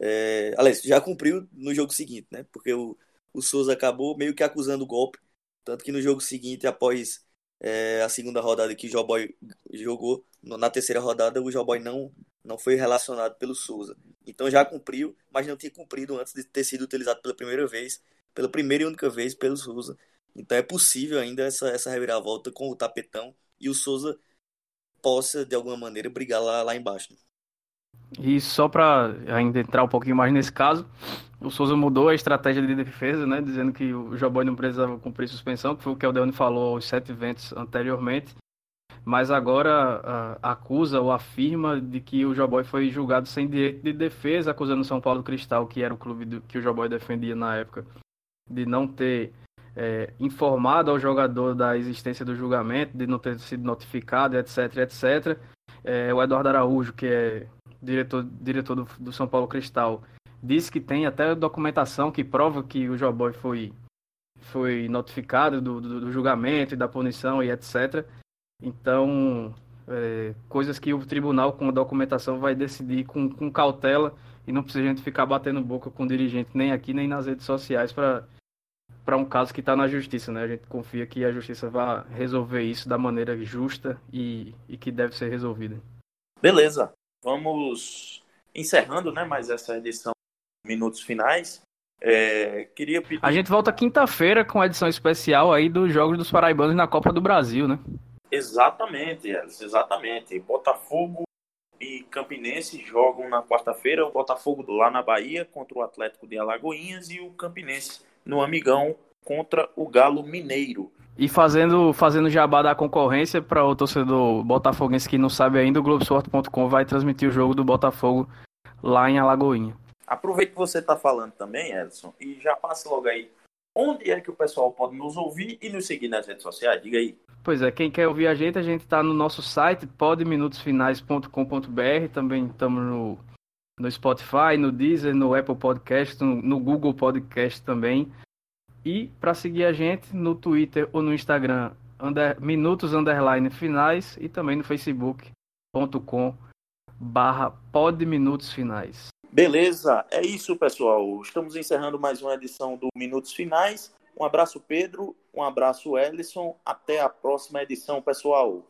É, aliás, já cumpriu no jogo seguinte, né? Porque o, o Souza acabou meio que acusando o golpe. Tanto que no jogo seguinte, após é, a segunda rodada que o Joboy jogou, na terceira rodada, o Joboy não, não foi relacionado pelo Souza. Então já cumpriu, mas não tinha cumprido antes de ter sido utilizado pela primeira vez, pela primeira e única vez pelo Souza. Então é possível ainda essa, essa reviravolta com o tapetão e o Souza possa, de alguma maneira, brigar lá, lá embaixo. Né? E só para ainda entrar um pouquinho mais nesse caso, o Souza mudou a estratégia de defesa, né, dizendo que o Joboy não precisava cumprir suspensão, que foi o que o Delano falou aos sete ventos anteriormente, mas agora acusa ou afirma de que o Joboy foi julgado sem direito de defesa, acusando o São Paulo Cristal, que era o clube do, que o Joboy defendia na época, de não ter é, informado ao jogador da existência do julgamento, de não ter sido notificado, etc, etc. É, o Eduardo Araújo, que é diretor, diretor do, do, São Paulo Cristal, disse que tem até documentação que prova que o Joboy foi, foi notificado do, do, do julgamento e da punição e etc. Então, é, coisas que o tribunal, com a documentação, vai decidir com, com cautela e não precisa a gente ficar batendo boca com o dirigente nem aqui nem nas redes sociais para para um caso que está na justiça, né? A gente confia que a justiça vai resolver isso da maneira justa e, e que deve ser resolvida. Beleza, vamos encerrando, né? Mais essa edição minutos finais. É, queria pedir... A gente volta quinta-feira com a edição especial aí dos Jogos dos Paraibanos na Copa do Brasil, né? Exatamente, exatamente. Botafogo e Campinense jogam na quarta-feira. O Botafogo lá na Bahia contra o Atlético de Alagoinhas e o Campinense no Amigão contra o Galo Mineiro. E fazendo, fazendo jabá da concorrência para o torcedor botafoguense que não sabe ainda, o Globoesporte.com vai transmitir o jogo do Botafogo lá em Alagoinha. Aproveite que você está falando também, Edson, e já passe logo aí. Onde é que o pessoal pode nos ouvir e nos seguir nas redes sociais? Diga aí. Pois é, quem quer ouvir a gente, a gente está no nosso site, podminutosfinais.com.br, também estamos no no Spotify, no Deezer, no Apple Podcast, no, no Google Podcast também. E para seguir a gente no Twitter ou no Instagram, under, minutos underline finais e também no facebook.com barra podminutos finais. Beleza, é isso pessoal. Estamos encerrando mais uma edição do Minutos Finais. Um abraço Pedro, um abraço Ellison. Até a próxima edição, pessoal.